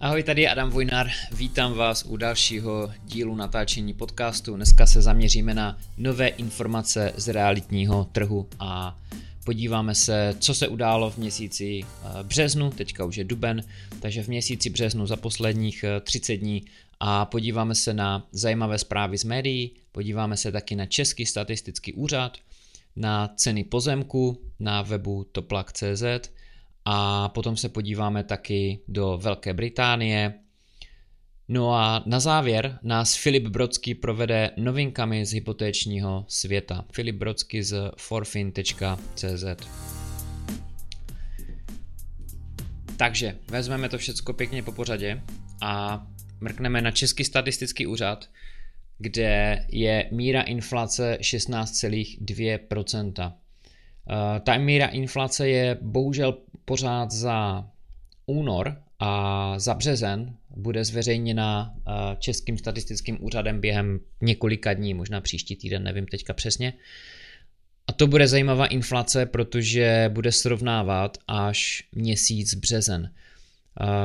Ahoj, tady je Adam Vojnar, vítám vás u dalšího dílu natáčení podcastu. Dneska se zaměříme na nové informace z realitního trhu a podíváme se, co se událo v měsíci eh, březnu, teďka už je duben, takže v měsíci březnu za posledních 30 eh, dní a podíváme se na zajímavé zprávy z médií, podíváme se taky na Český statistický úřad, na ceny pozemku na webu toplak.cz a potom se podíváme taky do Velké Británie. No a na závěr nás Filip Brodský provede novinkami z hypotéčního světa. Filip Brodský z forfin.cz Takže vezmeme to všechno pěkně po pořadě a mrkneme na Český statistický úřad, kde je míra inflace 16,2%. Eh, ta míra inflace je bohužel pořád za únor a za březen bude zveřejněna eh, Českým statistickým úřadem během několika dní, možná příští týden, nevím teďka přesně. A to bude zajímavá inflace, protože bude srovnávat až měsíc březen.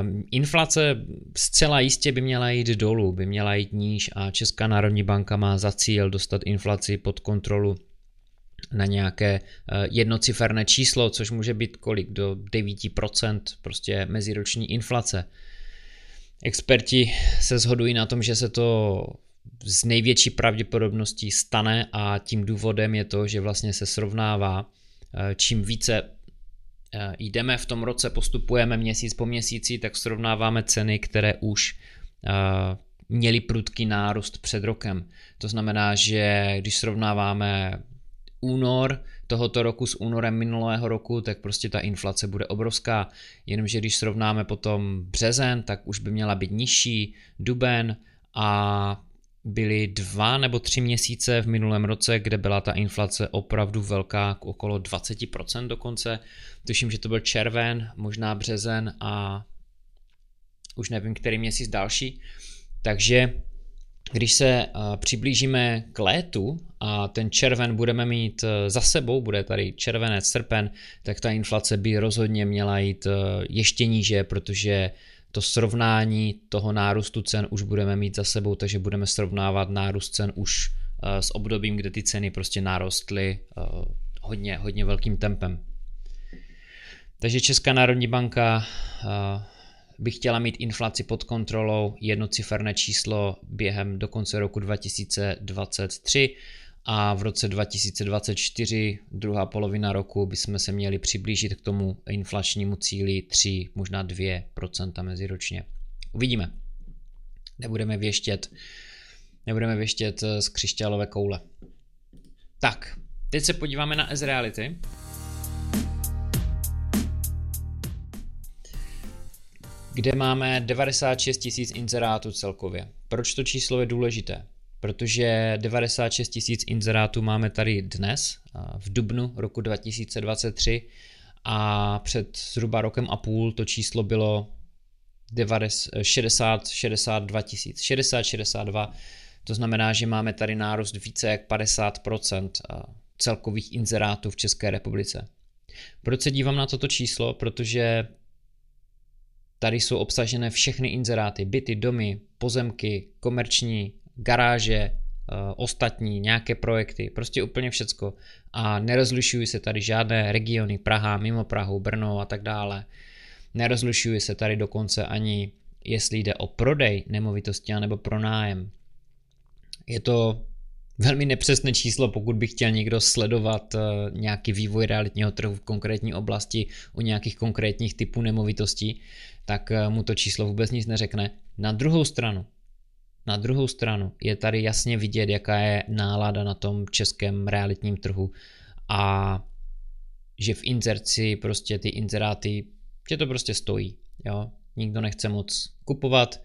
Um, inflace zcela jistě by měla jít dolů, by měla jít níž a Česká národní banka má za cíl dostat inflaci pod kontrolu na nějaké uh, jednociferné číslo, což může být kolik do 9% prostě meziroční inflace. Experti se shodují na tom, že se to z největší pravděpodobností stane a tím důvodem je to, že vlastně se srovnává uh, čím více Eh, jdeme v tom roce, postupujeme měsíc po měsíci, tak srovnáváme ceny, které už eh, měly prudký nárůst před rokem. To znamená, že když srovnáváme únor tohoto roku s únorem minulého roku, tak prostě ta inflace bude obrovská. Jenomže když srovnáme potom březen, tak už by měla být nižší, duben a byly dva nebo tři měsíce v minulém roce, kde byla ta inflace opravdu velká, okolo 20% dokonce. Tuším, že to byl červen, možná březen a už nevím, který měsíc další. Takže když se přiblížíme k létu a ten červen budeme mít e, za sebou, bude tady červenec, srpen, tak ta inflace by rozhodně měla jít e, ještě níže, protože to srovnání toho nárůstu cen už budeme mít za sebou, takže budeme srovnávat nárůst cen už s obdobím, kde ty ceny prostě narostly hodně, hodně velkým tempem. Takže Česká národní banka by chtěla mít inflaci pod kontrolou, jednociferné číslo během do konce roku 2023 a v roce 2024, druhá polovina roku, bychom se měli přiblížit k tomu inflačnímu cíli 3, možná 2% meziročně. Uvidíme. Nebudeme věštět, nebudeme věštět z křišťálové koule. Tak, teď se podíváme na S-Reality. Kde máme 96 tisíc inzerátů celkově. Proč to číslo je důležité? protože 96 tisíc inzerátů máme tady dnes, v dubnu roku 2023 a před zhruba rokem a půl to číslo bylo 60-62 tisíc, 60-62, to znamená, že máme tady nárůst více jak 50% celkových inzerátů v České republice. Proč se dívám na toto číslo? Protože tady jsou obsažené všechny inzeráty, byty, domy, pozemky, komerční garáže, eh, ostatní, nějaké projekty, prostě úplně všecko. A nerozlišují se tady žádné regiony, Praha, mimo Prahu, Brno a tak dále. Nerozlišují se tady dokonce ani, jestli jde o prodej nemovitosti nebo pronájem. Je to velmi nepřesné číslo, pokud by chtěl někdo sledovat eh, nějaký vývoj realitního trhu v konkrétní oblasti u nějakých konkrétních typů nemovitostí, tak eh, mu to číslo vůbec nic neřekne. Na druhou stranu, na druhou stranu je tady jasně vidět, jaká je nálada na tom českém realitním trhu a že v inzerci prostě ty inzeráty, že to prostě stojí. Jo? Nikdo nechce moc kupovat,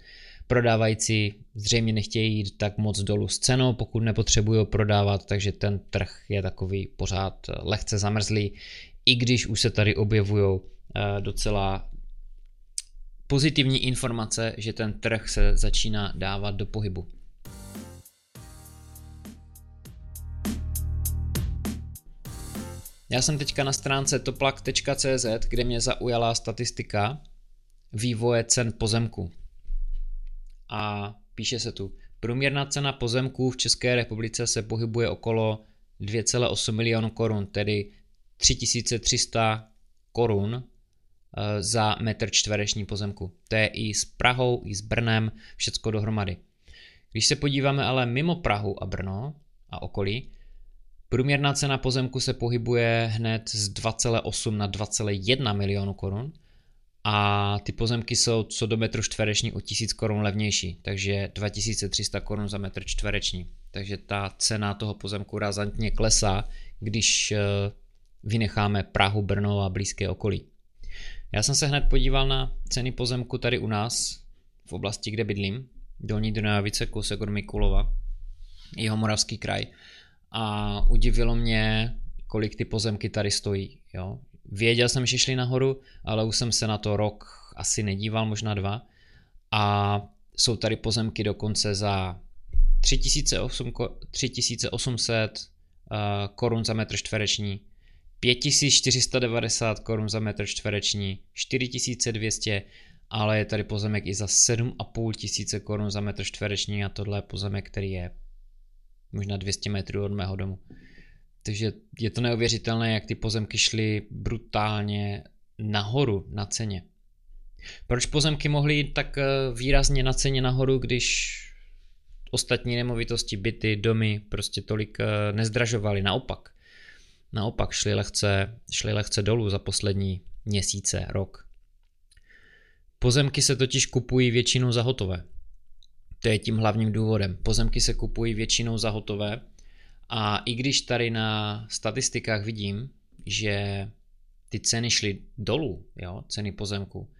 prodávající zřejmě nechtějí jít tak moc dolů s cenou, pokud nepotřebují prodávat, takže ten trh je takový pořád lehce zamrzlý, i když už se tady objevují eh, docela pozitivní informace, že ten trh se začíná dávat do pohybu. Já jsem teďka na stránce toplak.cz, kde mě zaujala statistika, vývoje cen pozemku. A píše se tu, průměrná cena pozemků v České republice se pohybuje okolo 2,8 milionů korun, tedy 3300 korun eh, za metr čtvereční pozemku. To je i s Prahou, i s Brnem, všecko dohromady. Když se podíváme ale mimo Prahu a Brno a okolí, průměrná cena pozemku se pohybuje hned z 2,8 na 2,1 milionu korun a ty pozemky jsou co do metru čtvereční o 1000 korun levnější, takže 2300 korun za metr čtvereční. Takže ta cena toho pozemku razantně klesá, když eh, vynecháme Prahu, Brno a blízké okolí. Já jsem se hned podíval na ceny pozemku tady u nás, v oblasti, kde bydlím, Dolní Dunajovice, kousek od Mikulova, jeho moravský kraj. A udivilo mě, kolik ty pozemky tady stojí. Jo. Věděl jsem, že šli nahoru, ale už jsem se na to rok asi nedíval, možná dva. A jsou tady pozemky dokonce za 3800 uh, korun za metr čtvereční, 5490 korun za metr čtvereční, 4200, ale je tady pozemek i za 7,5 tisíce korun za metr čtvereční a tohle je pozemek, který je možná 200 metrů od mého domu. Takže je to neuvěřitelné, jak ty pozemky šly brutálně nahoru na ceně. Proč pozemky mohly jít tak eh, výrazně na ceně nahoru, když ostatní nemovitosti, byty, domy prostě tolik eh, nezdražovaly? Naopak. Naopak šly lehce, šly lehce dolů za poslední měsíce, rok. Pozemky se totiž kupují většinou za hotové. To je tím hlavním důvodem. Pozemky se kupují většinou za hotové a i když tady na statistikách vidím, že ty ceny šly dolů, jo, ceny pozemku,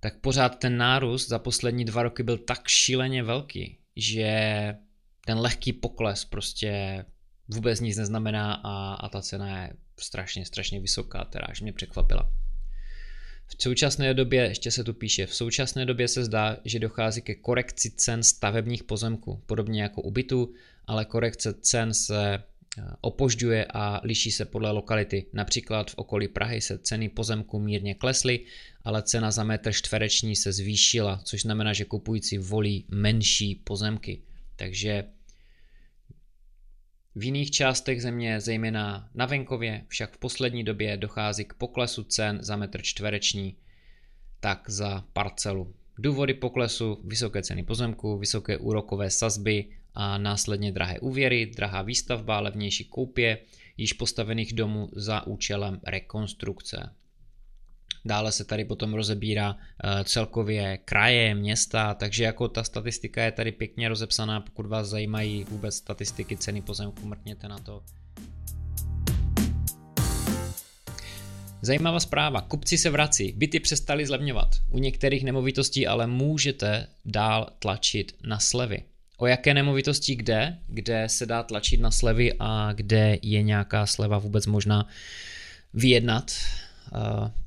tak pořád ten nárůst za poslední dva roky byl tak šíleně velký, že ten lehký pokles prostě vůbec nic neznamená a, a ta cena je strašně, strašně vysoká, která až mě překvapila. V současné době, ještě se tu píše, v současné době se zdá, že dochází ke korekci cen stavebních pozemků, podobně jako u bytu, ale korekce cen se eh, opožďuje a liší se podle lokality. Například v okolí Prahy se ceny pozemku mírně klesly, ale cena za metr čtvereční se zvýšila, což znamená, že kupující volí menší pozemky. Takže v jiných částech země, zejména na venkově, však v poslední době dochází k poklesu cen za metr čtvereční, tak za parcelu. Důvody poklesu vysoké ceny pozemku, vysoké úrokové sazby a následně drahé úvěry, drahá výstavba, levnější koupě již postavených domů za účelem rekonstrukce. Dále se tady potom rozebírá eh, celkově kraje, města, takže jako ta statistika je tady pěkně rozepsaná, pokud vás zajímají vůbec statistiky ceny pozemku, mrkněte na to. Zajímavá zpráva. Kupci se vrací, byty přestali zlevňovat. U některých nemovitostí ale můžete dál tlačit na slevy. O jaké nemovitosti kde, kde se dá tlačit na slevy a kde je nějaká sleva vůbec možná vyjednat,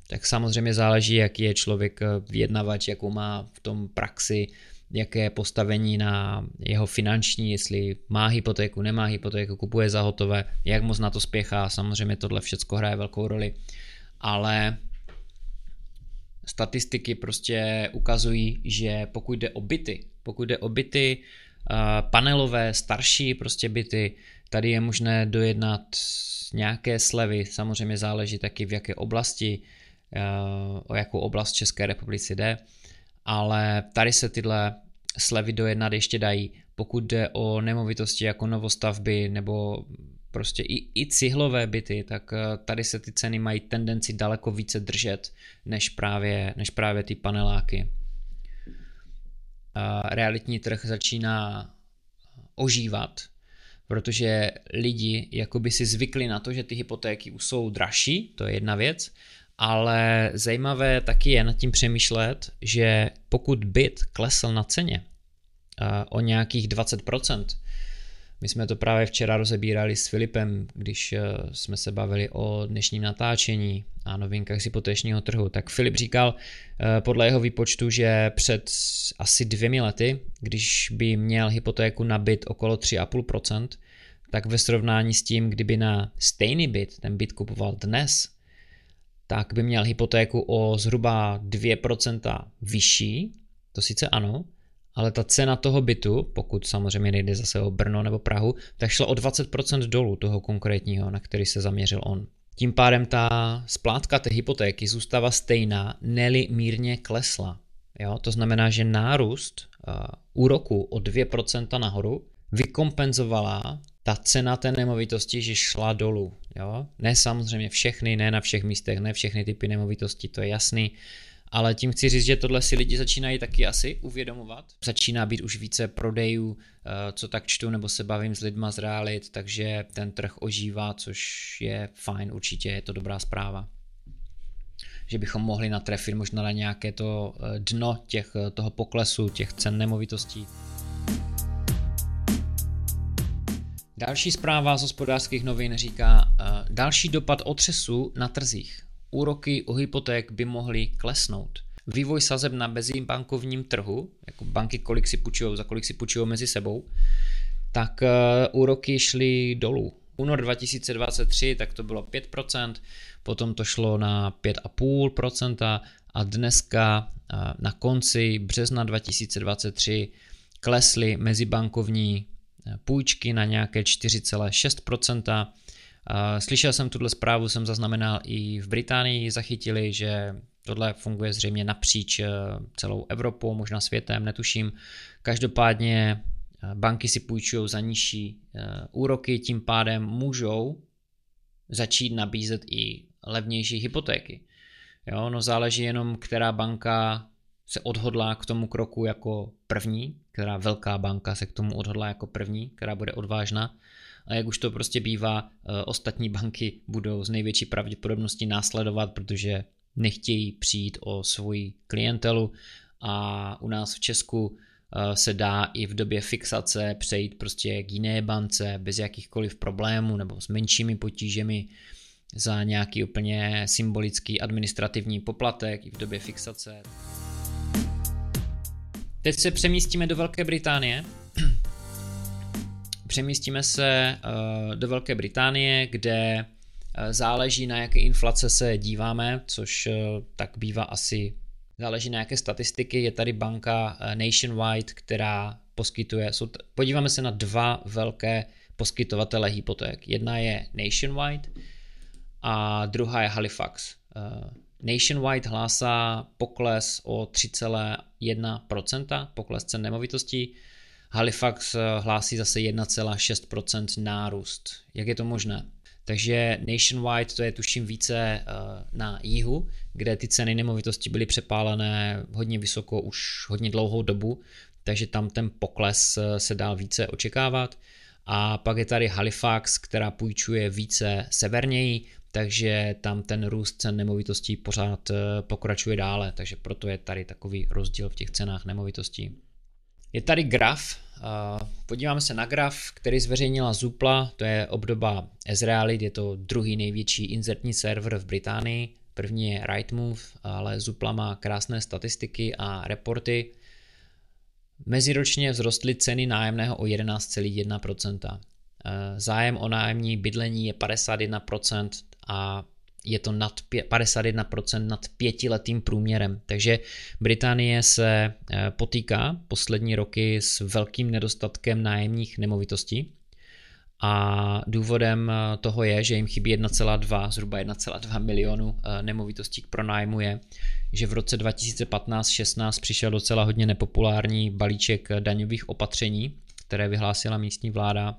tak samozřejmě záleží, jaký je člověk eh, vyjednavač, jakou má v tom praxi, jaké postavení na jeho finanční, jestli má hypotéku, nemá hypotéku, kupuje za hotové, jak moc na to spěchá, samozřejmě tohle všechno hraje velkou roli, ale statistiky prostě ukazují, že pokud jde o byty, pokud jde o byty, eh, panelové, starší prostě byty, tady je možné dojednat nějaké slevy, samozřejmě záleží taky v jaké oblasti, eh, o jakou oblast České republiky jde, ale tady se tyhle slevy dojednat ještě dají, pokud jde o nemovitosti jako novostavby nebo prostě i, i cihlové byty, tak eh, tady se ty ceny mají tendenci daleko více držet než právě, než právě ty paneláky. Realitní trh začíná ožívat, protože lidi jakoby si zvykli na to, že ty hypotéky už jsou dražší, to je jedna věc, ale zajímavé taky je nad tím přemýšlet, že pokud byt klesl na ceně o nějakých 20%, my jsme to právě včera rozebírali s Filipem, když eh, jsme se bavili o dnešním natáčení a novinkách z hypotečního trhu. Tak Filip říkal eh, podle jeho výpočtu, že před asi dvěmi lety, když by měl hypotéku na byt okolo 3,5%, tak ve srovnání s tím, kdyby na stejný byt ten byt kupoval dnes, tak by měl hypotéku o zhruba 2% vyšší, to sice ano, ale ta cena toho bytu, pokud samozřejmě nejde zase o Brno nebo Prahu, tak šla o 20% dolů toho konkrétního, na který se zaměřil on. Tím pádem ta splátka té hypotéky zůstává stejná, neli mírně klesla. Jo? To znamená, že nárůst uh, úroku o 2% nahoru vykompenzovala ta cena té nemovitosti, že šla dolů. Jo? Ne samozřejmě všechny, ne na všech místech, ne všechny typy nemovitostí, to je jasný, ale tím chci říct, že tohle si lidi začínají taky asi uvědomovat. Začíná být už více prodejů, eh, co tak čtu nebo se bavím s lidma z realit, takže ten trh ožívá, což je fajn, určitě je to dobrá zpráva. Že bychom mohli natrefit možná na nějaké to eh, dno těch, eh, toho poklesu, těch cen nemovitostí. Další zpráva z hospodářských novin říká další dopad otřesu na trzích úroky u hypoték by mohly klesnout. Vývoj sazeb na bankovním trhu, jako banky kolik si půjčují, za kolik si půjčují mezi sebou, tak uh, úroky šly dolů. Únor 2023 tak to bylo 5%, potom to šlo na 5,5% a dneska uh, na konci března 2023 klesly mezibankovní eh, půjčky na nějaké 4,6%, Slyšel jsem tuhle zprávu, jsem zaznamenal i v Británii, zachytili, že tohle funguje zřejmě napříč eh, celou Evropou, možná světem, netuším. Každopádně eh, banky si půjčují za nižší eh, úroky, tím pádem můžou začít nabízet i levnější hypotéky. Jo, no záleží jenom, která banka se odhodlá k tomu kroku jako první, která velká banka se k tomu odhodlá jako první, která bude odvážná a jak už to prostě bývá, eh, ostatní banky budou z největší pravděpodobností následovat, protože nechtějí přijít o svoji klientelu a u nás v Česku eh, se dá i v době fixace přejít prostě k jiné bance bez jakýchkoliv problémů nebo s menšími potížemi za nějaký úplně symbolický administrativní poplatek i v době fixace. Teď se přemístíme do Velké Británie, přemístíme se eh, do Velké Británie, kde eh, záleží na jaké inflace se díváme, což eh, tak bývá asi záleží na jaké statistiky. Je tady banka Nationwide, která poskytuje, jsou, podíváme se na dva velké poskytovatele hypoték. Jedna je Nationwide a druhá je Halifax. Nationwide hlásá pokles o 3,1%, pokles cen nemovitostí, Halifax eh, hlásí zase 1,6% nárůst. Jak je to možné? Takže Nationwide to je tuším více eh, na jihu, kde ty ceny nemovitosti byly přepálené hodně vysoko už hodně dlouhou dobu, takže tam ten pokles eh, se dál více očekávat. A pak je tady Halifax, která půjčuje více severněji, takže tam ten růst cen nemovitostí pořád pokračuje dále, takže proto je tady takový rozdíl v těch cenách nemovitostí. Je tady graf, podíváme se na graf, který zveřejnila Zupla, to je obdoba Ezrealit, je to druhý největší inzertní server v Británii, první je Rightmove, ale Zupla má krásné statistiky a reporty. Meziročně vzrostly ceny nájemného o 11,1%. Zájem o nájemní bydlení je 51% a je to nad 51% nad pětiletým průměrem. Takže Británie se eh, potýká poslední roky s velkým nedostatkem nájemních nemovitostí. A důvodem eh, toho je, že jim chybí 1,2, zhruba 1,2 milionu eh, nemovitostí k pronájmu je, že v roce 2015-16 přišel docela hodně nepopulární balíček daňových opatření, které vyhlásila místní vláda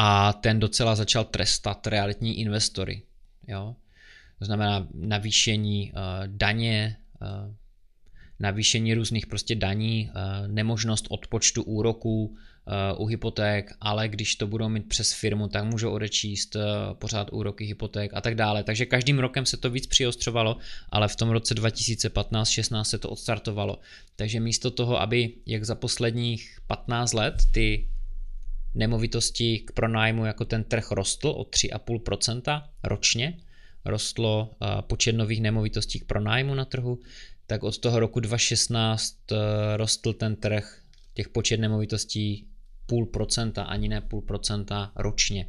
a ten docela začal trestat realitní investory. Jo? To znamená navýšení uh, daně, uh, navýšení různých prostě daní, uh, nemožnost odpočtu úroků u hypoték, ale když to budou mít přes firmu, tak můžou odečíst pořád úroky hypoték a tak dále. Takže každým rokem se to víc přiostřovalo, ale v tom roce 2015-16 se to odstartovalo. Takže místo toho, aby jak za posledních 15 let ty nemovitosti k pronájmu jako ten trh rostl o 3,5% ročně, rostlo počet nových nemovitostí k pronájmu na trhu, tak od toho roku 2016 e, rostl ten trh těch počet nemovitostí půl procenta, ani ne půl procenta ročně.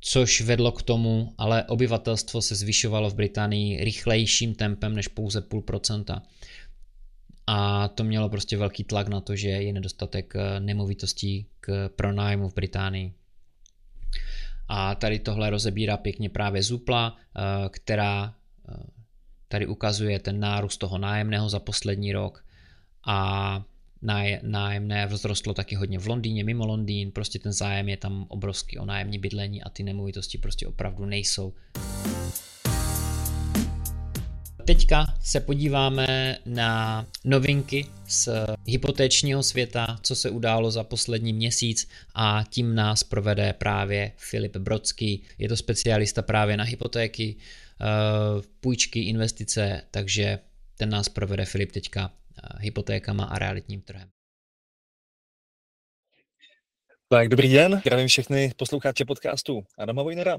což vedlo k tomu, ale obyvatelstvo se zvyšovalo v Británii rychlejším tempem než pouze půl procenta. A to mělo prostě velký tlak na to, že je nedostatek eh, nemovitostí k pronájmu v Británii. A tady tohle rozebírá pěkně právě Zupla, eh, která eh, tady ukazuje ten nárůst toho nájemného za poslední rok a nájemné vzrostlo taky hodně v Londýně, mimo Londýn, prostě ten zájem je tam obrovský o nájemní bydlení a ty nemovitosti prostě opravdu nejsou. Teďka se podíváme na novinky z hypotéčního světa, co se událo za poslední měsíc a tím nás provede právě Filip Brodský. Je to specialista právě na hypotéky, eh, půjčky, investice, takže ten nás provede Filip teďka hypotékama a realitním trhem. Tak dobrý den, zdravím všechny posluchače podcastu Adama Vojnera.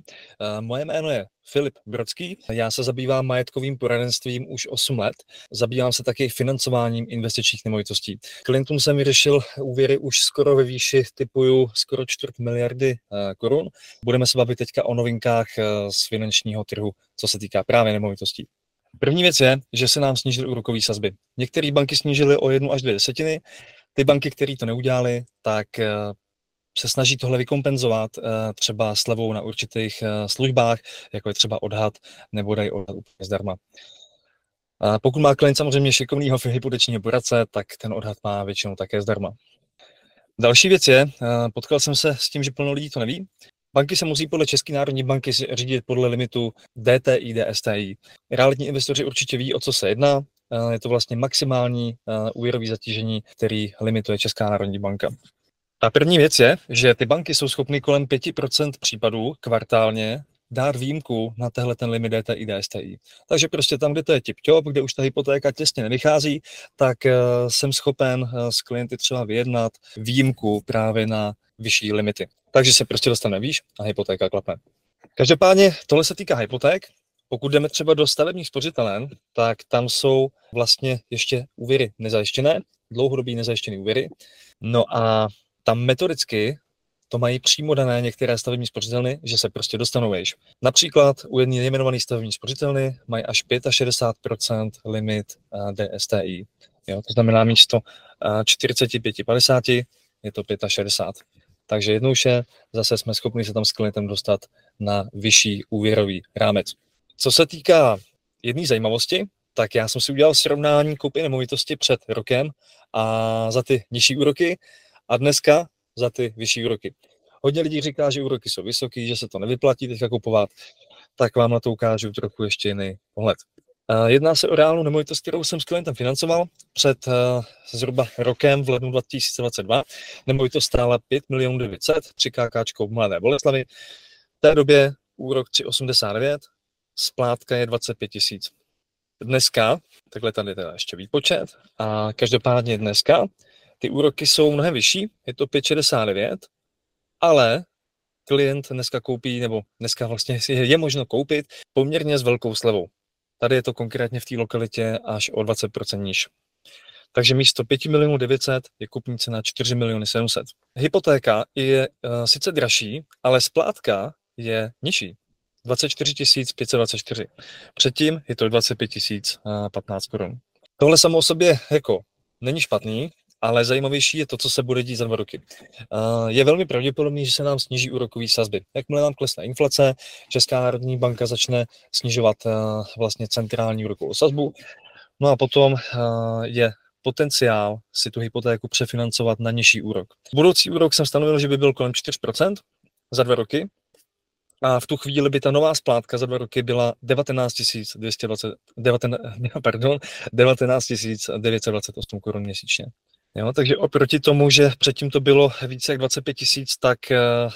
Moje jméno je Filip Brodský, já se zabývám majetkovým poradenstvím už 8 let, zabývám se taky financováním investičních nemovitostí. Klientům jsem vyřešil úvěry už skoro ve výši typuju skoro čtvrt miliardy korun. Budeme se bavit teďka o novinkách z finančního trhu, co se týká právě nemovitostí. První věc je, že se nám snížily úrokové sazby. Některé banky snížily o jednu až dvě desetiny. Ty banky, které to neudělali, tak eh, se snaží tohle vykompenzovat eh, třeba slevou na určitých eh, službách, jako je třeba odhad, nebo dají odhad úplně zdarma. Pokud má klient samozřejmě šikovného hypotečního poradce, tak ten odhad má většinou také zdarma. Další věc je, potkal jsem se s tím, že plno lidí to neví, Banky se musí podle České národní banky řídit podle limitu DTI, DSTI. Realitní investoři určitě ví, o co se jedná. Eh, je to vlastně maximální eh, úvěrový zatížení, který limituje Česká národní banka. A první věc je, že ty banky jsou schopny kolem 5% případů kvartálně dát výjimku na tehle ten limit DTI, DSTI. Takže prostě tam, kde to je tip-top, kde už ta hypotéka těsně nevychází, tak uh, jsem schopen uh, s klienty třeba vyjednat výjimku právě na vyšší limity. Takže se prostě dostane výš a hypotéka klapne. Každopádně tohle se týká hypoték. Pokud jdeme třeba do stavebních spořitelen, tak tam jsou vlastně ještě úvěry nezajištěné, dlouhodobý nezajištěné úvěry. No a tam metodicky to mají přímo dané některé stavební spořitelny, že se prostě dostanou vejš. Například u jedné nejmenované stavební spořitelny mají až 65% limit eh, DSTI. Jo, to znamená místo 45-50 eh, je to 65. Takže jednoduše zase jsme schopni se tam s klientem dostat na vyšší úvěrový rámec. Co se týká jedné zajímavosti, tak já jsem si udělal srovnání koupy nemovitosti před rokem a za ty nižší úroky a dneska za ty vyšší úroky. Hodně lidí říká, že úroky jsou vysoké, že se to nevyplatí teďka kupovat, tak vám na to ukážu trochu ještě jiný pohled. Jedná se o reálnou nemovitost, kterou jsem s klientem financoval před uh, zhruba rokem v lednu 2022. Nemovitost stála 5 milionů 900, 3 KK v Mladé Boleslavi. V té době úrok 3,89, splátka je 25 tisíc. Dneska, takhle tady teda ještě výpočet, a každopádně dneska ty úroky jsou mnohem vyšší, je to 5,69, ale klient dneska koupí, nebo dneska vlastně je možno koupit poměrně s velkou slevou. Tady je to konkrétně v té lokalitě až o 20% níž. Takže místo 5 milionů 900 je kupní cena 4 miliony 700. Hypotéka je uh, sice dražší, ale splátka je nižší. 24 524. Předtím je to 25 015 korun. Tohle samo o sobě jako není špatný, ale zajímavější je to, co se bude dít za dva roky. Je velmi pravděpodobné, že se nám sníží úrokové sazby. Jakmile nám klesne inflace, Česká národní banka začne snižovat vlastně centrální úrokovou sazbu, no a potom je potenciál si tu hypotéku přefinancovat na nižší úrok. Budoucí úrok jsem stanovil, že by byl kolem 4% za dva roky, a v tu chvíli by ta nová splátka za dva roky byla 19 220, 19, pardon, 19 928 korun měsíčně. Jo, takže oproti tomu, že předtím to bylo více jak 25 tisíc, tak uh,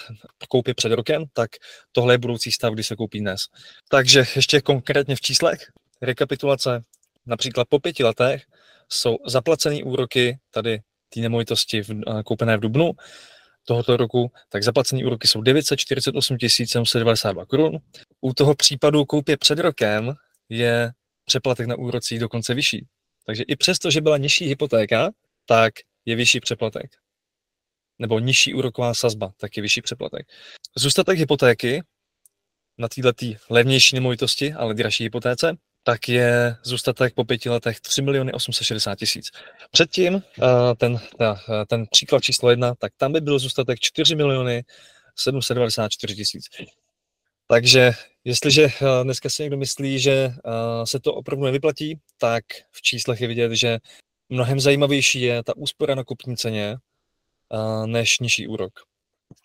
koupě před rokem, tak tohle je budoucí stav, kdy se koupí dnes. Takže ještě konkrétně v číslech, rekapitulace, například po pěti letech jsou zaplacené úroky tady té nemovitosti v, uh, koupené v Dubnu tohoto roku, tak zaplacené úroky jsou 948 792 korun. U toho případu koupě před rokem je přeplatek na úrocích dokonce vyšší. Takže i přesto, že byla nižší hypotéka, tak je vyšší přeplatek. Nebo nižší úroková sazba, tak je vyšší přeplatek. Zůstatek hypotéky na této levnější nemovitosti, ale dražší hypotéce, tak je zůstatek po pěti letech 3 miliony 860 tisíc. Předtím ten, ten příklad číslo jedna, tak tam by byl zůstatek 4 miliony 794 tisíc. Takže jestliže dneska si někdo myslí, že se to opravdu nevyplatí, tak v číslech je vidět, že mnohem zajímavější je ta úspora na kupní ceně než nižší úrok.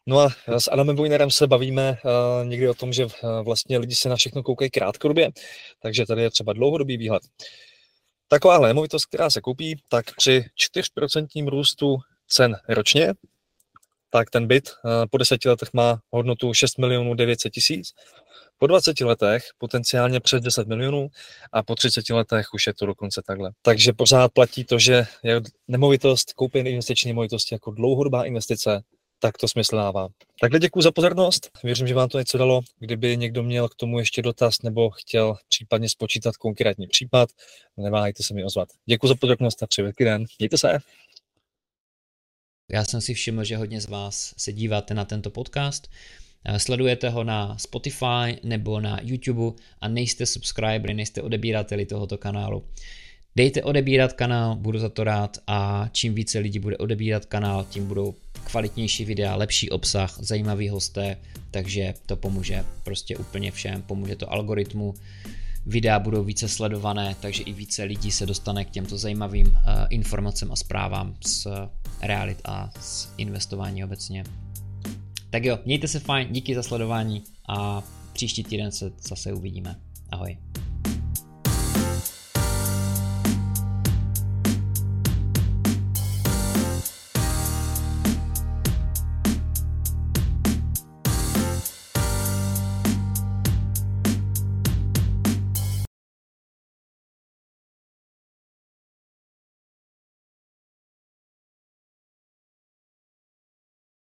No a s Adamem Vojnerem se bavíme uh, někdy o tom, že vlastně lidi se na všechno koukají krátkodobě, takže tady je třeba dlouhodobý výhled. Taková nemovitost, která se koupí, tak při 4% růstu cen ročně, tak ten byt po deseti letech má hodnotu 6 milionů 900 tisíc, po 20 letech potenciálně přes 10 milionů a po 30 letech už je to dokonce takhle. Takže pořád platí to, že je nemovitost, koupení investiční nemovitosti jako dlouhodobá investice tak to smysl dává. Takhle děkuji za pozornost, věřím, že vám to něco dalo. Kdyby někdo měl k tomu ještě dotaz nebo chtěl případně spočítat konkrétní případ, neváhejte se mi ozvat. Děkuji za pozornost a přeji den. Mějte se. Já jsem si všiml, že hodně z vás se díváte na tento podcast, sledujete ho na Spotify nebo na YouTube a nejste subscribery, nejste odebírateli tohoto kanálu. Dejte odebírat kanál, budu za to rád a čím více lidí bude odebírat kanál, tím budou kvalitnější videa, lepší obsah, zajímavý hosté, takže to pomůže prostě úplně všem, pomůže to algoritmu, videa budou více sledované, takže i více lidí se dostane k těmto zajímavým uh, informacím a zprávám z realit a z investování obecně. Tak jo, mějte se fajn, díky za sledování a příští týden se zase uvidíme. Ahoj.